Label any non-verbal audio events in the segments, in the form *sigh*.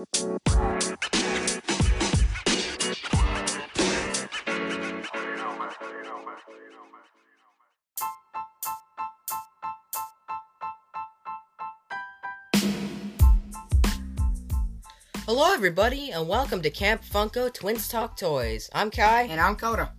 Hello, everybody, and welcome to Camp Funko Twins Talk Toys. I'm Kai. And I'm Coda.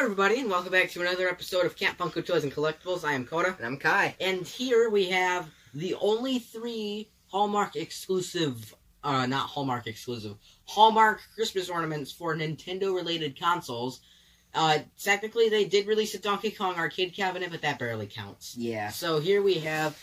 Everybody, and welcome back to another episode of Camp Funko Toys and Collectibles. I am Coda. And I'm Kai. And here we have the only three Hallmark exclusive, uh, not Hallmark exclusive, Hallmark Christmas ornaments for Nintendo related consoles. Uh, technically, they did release a Donkey Kong arcade cabinet, but that barely counts. Yeah. So here we have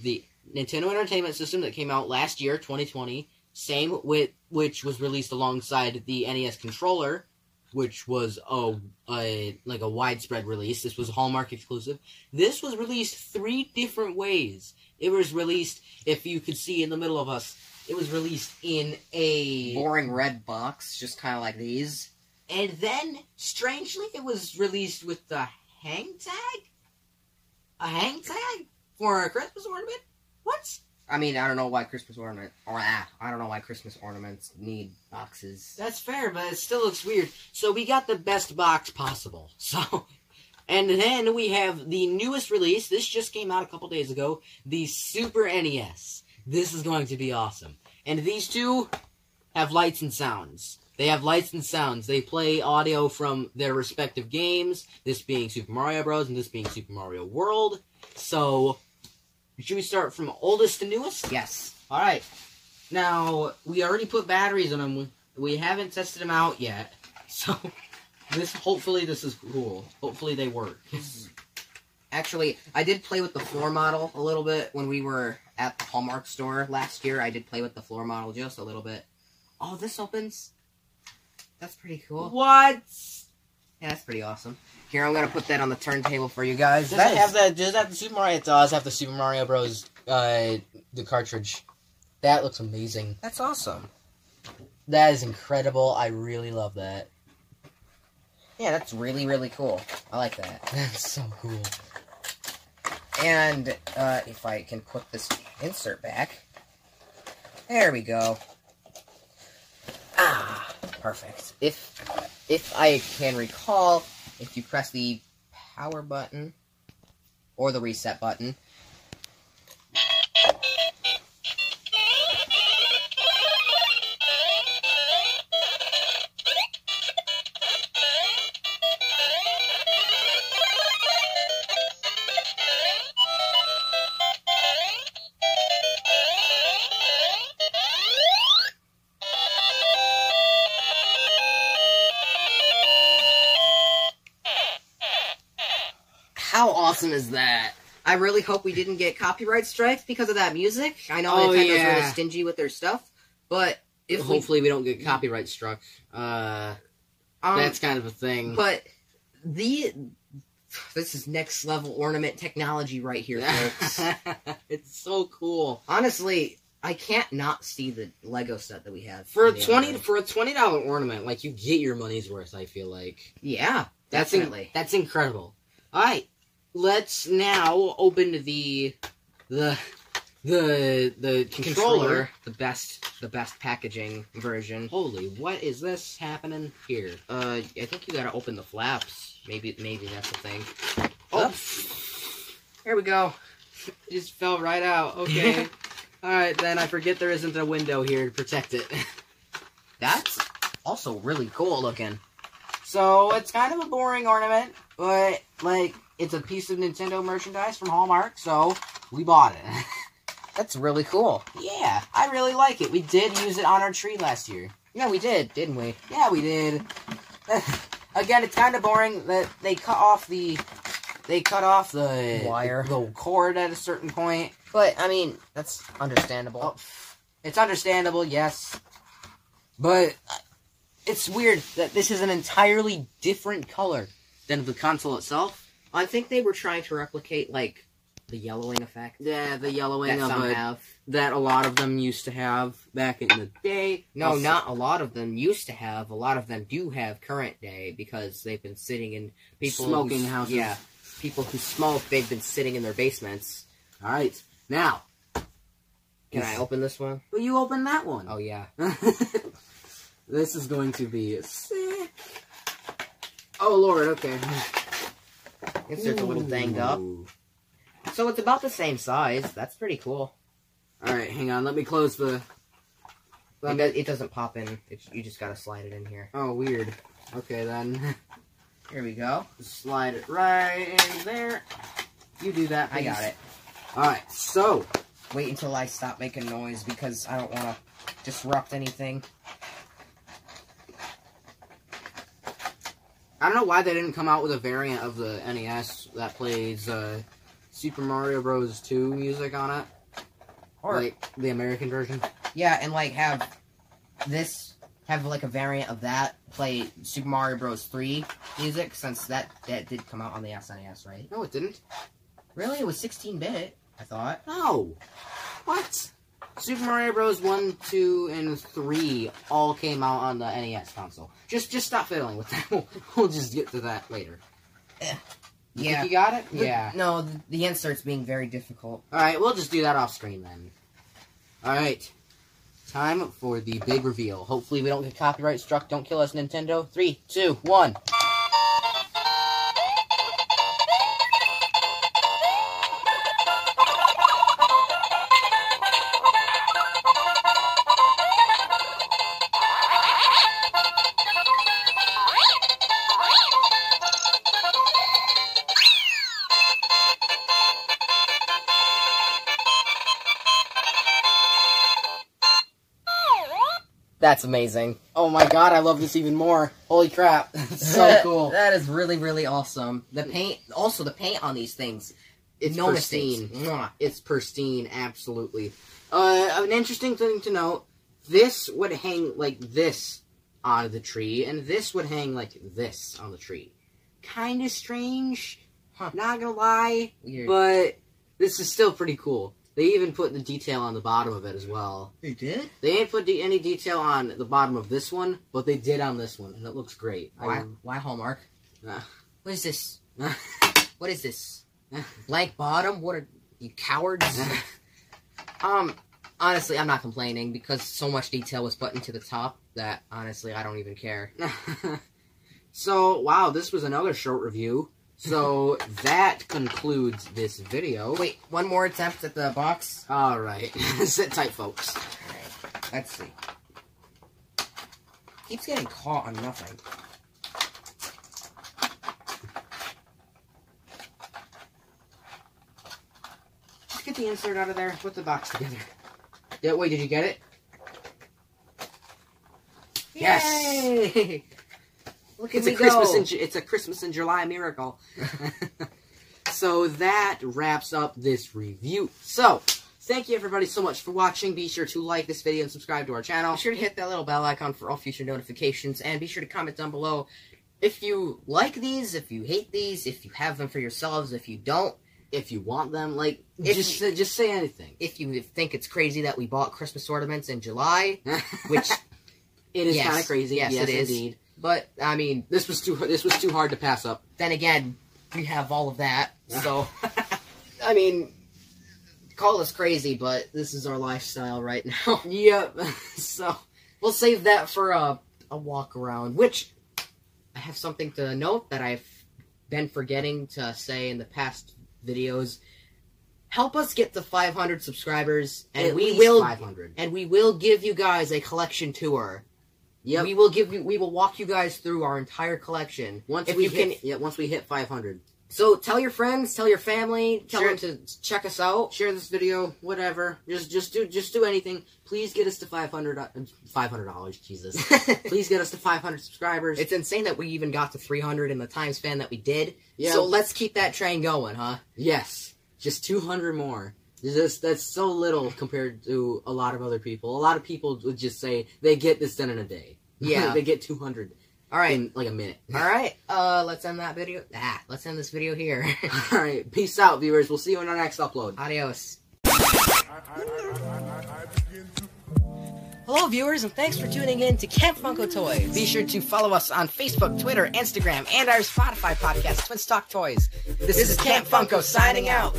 the Nintendo Entertainment System that came out last year, 2020. Same with which was released alongside the NES controller, which was a, a like a widespread release. This was Hallmark exclusive. This was released three different ways. It was released, if you could see in the middle of us, it was released in a Boring red box, just kind of like these. and then strangely it was released with the hang tag, a hang tag for a Christmas ornament. What? I mean, I don't know why Christmas ornament or ah, I don't know why Christmas ornaments need boxes. That's fair, but it still looks weird. So we got the best box possible. *laughs* So, and then we have the newest release. This just came out a couple days ago. The Super NES. This is going to be awesome. And these two have lights and sounds. They have lights and sounds. They play audio from their respective games. This being Super Mario Bros. and this being Super Mario World. So, should we start from oldest to newest? Yes. All right. Now we already put batteries in them. We haven't tested them out yet. *laughs* So this hopefully this is cool. Hopefully they work. *laughs* Actually, I did play with the floor model a little bit when we were at the Hallmark store last year. I did play with the floor model just a little bit. Oh, this opens. That's pretty cool. What? Yeah, that's pretty awesome. Here, I'm gonna put that on the turntable for you guys. Does That it is- have the does that the Super Mario? It does have the Super Mario Bros. Uh, the cartridge. That looks amazing. That's awesome. That is incredible. I really love that. Yeah, that's really really cool. I like that. *laughs* That's so cool. And uh, if I can put this insert back, there we go. Ah, perfect. If if I can recall, if you press the power button or the reset button, awesome is that? I really hope we didn't get copyright strikes because of that music. I know Oh, Nintendo's really yeah. stingy with their stuff, but if Hopefully we don't get copyright struck. Uh, um, that's kind of a thing. But the this is next level ornament technology right here, folks. *laughs* it's so cool. Honestly, I can't not see the Lego set that we have For a twenty for a twenty dollar ornament, like you get your money's worth. I feel like Yeah, that's in- definitely. that's incredible. All right, let's now open the the the the controller. the best, the best packaging version. Holy, what is this happening here? Uh, I think you gotta open the flaps. Maybe, maybe that's the thing. Oh, Here we go. it *laughs* just fell right out. Okay. *laughs* All right, then I forget there isn't a window here to protect it. That's also really cool looking. So it's kind of a boring ornament, but like it's a piece of Nintendo merchandise from Hallmark, so we bought it. *laughs* That's really cool. yeah, I really like it. We did use it on our tree last year. Yeah, we did, didn't we? Yeah, we did. *sighs* Again, it's kind of boring that they cut off the they cut off the Wire. the cord at a certain point. But I mean, that's understandable. Oh, it's understandable, yes, but uh, it's weird that this is an entirely different color than the console itself. I think they were trying to replicate like the yellowing effect Yeah, the yellowing that of some it have. that a lot of them used to have back in the day. No, Also- not a lot of them used to have. A lot of them do have current day because they've been sitting in people Smoking houses. Yeah, people who smoke. They've been sitting in their basements. All right, now Can I open this one? Well, you open that one. Oh yeah. *laughs* this is going to be sick. Oh lord, okay. Insert's a little danged up. So it's about the same size. That's pretty cool. All right, hang on. Let me close the. It, Let do- it doesn't pop in. It's, you just gotta slide it in here. oh, weird. Okay, then Here we go. slide it right in there. You do that. I got it. All right, so Wait until I stop making noise because I don't want to disrupt anything. I don't know why they didn't come out with a variant of the NES that plays uh, Super Mario Bros. 2 music on it, Or like the American version. yeah, and like have this have like a variant of that play Super Mario Bros. 3 music since that that did come out on the SNES, right? No, it didn't. Really, it was 16 bit. I thought. No. What? Super Mario Bros. 1, 2, and 3 all came out on the NES console. Just just stop fiddling with that. We'll, *laughs* we'll just get to that later. Eh, you Yeah. think you got it? The- Yeah. No, the, the insert's being very difficult. Alright, we'll just do that off screen then. Alright. Time for the big reveal. Hopefully we don't get copyright struck. Don't kill us, Nintendo. Three, two, one. That's amazing. Oh my god, I love this even more. Holy crap. *laughs* so *laughs* cool. that is really, really awesome. The paint, also the paint on these things. It's no pristine. mistakes. It's pristine, absolutely. Uh, an interesting thing to note: this would hang like this on the tree, and this would hang like this on the tree. Kind of strange, Huh. not gonna lie, Weird. but this is still pretty cool. They even put the detail on the bottom of it as well. They did? They didn't put de- any detail on the bottom of this one, but they did on this one, and it looks great. I- Why? Why Hallmark? Uh. What is this? *laughs* What is this? Blank bottom? What are you cowards? um, honestly, I'm not complaining because so much detail was put into the top that honestly I don't even care. *laughs* so, wow, this was another short review. So, that concludes this video. Wait, one more attempt at the box. Alright, *laughs* sit tight, folks. Alright, let's see. Keeps getting caught on nothing. Just get the insert out of there, put the box together. Yeah, wait, did you get it? Yes! *laughs* Look at It's a Christmas go. in it's a Christmas in July miracle. *laughs* so that wraps up this review. So, thank you everybody so much for watching. Be sure to like this video and subscribe to our channel. Be sure to hit that little bell icon for all future notifications, and be sure to comment down below if you like these, if you hate these, if you have them for yourselves, if you don't, If you want them, like If just you- just say anything. if you think it's crazy that we bought Christmas ornaments in July, *laughs* which, it is Yes. kind of crazy. Yes, Yes, it is. But I mean, This was too this was too hard to pass up. then again, we have all of that, so *laughs* I mean, call us crazy, but this is our lifestyle right *laughs* now. yep. *laughs* so We'll save that for a a walk around, which I have something to note that I've been forgetting to say in the past videos. Help us get to 500 subscribers, and at we will 500. and we will give you guys a collection tour. Yep. We will give you we will walk you guys through our entire collection. once if we hit, can yeah, once we hit 500. so tell your friends, tell your family, tell Sure. them to check us out. share this video, whatever. Just just do just do anything. Please get us to 500 uh, 500 dollars, Jesus. *laughs* Please get us to 500 subscribers. It's insane that we even got to 300 in the time span that we did. Yeah. So let's keep that train going, huh? yes, just 200 more. Just that's so little compared to a lot of other people. A lot of people would just say they get this done in a day. *laughs* Yeah. they get 200. All right. in like a minute. All right. Uh, let's end that video. Ah, let's end this video here. *laughs* All right, peace out, viewers. We'll see you in our next upload. Adios. Hello, viewers, and thanks for tuning in to Camp Funko Toys. Be sure to follow us on Facebook, Twitter, Instagram, and our Spotify podcast, Twins Talk Toys. This, This is Camp Funko signing out.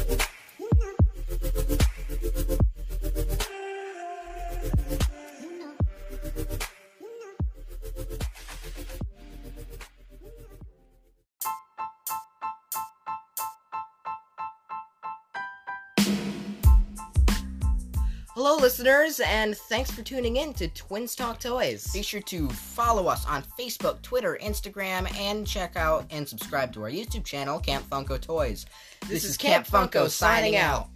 Listeners, and thanks for tuning in to Twins Talk Toys. Be sure to follow us on Facebook, Twitter, Instagram, and check out and subscribe to our YouTube channel, Camp Funko Toys. This is Camp Funko signing out.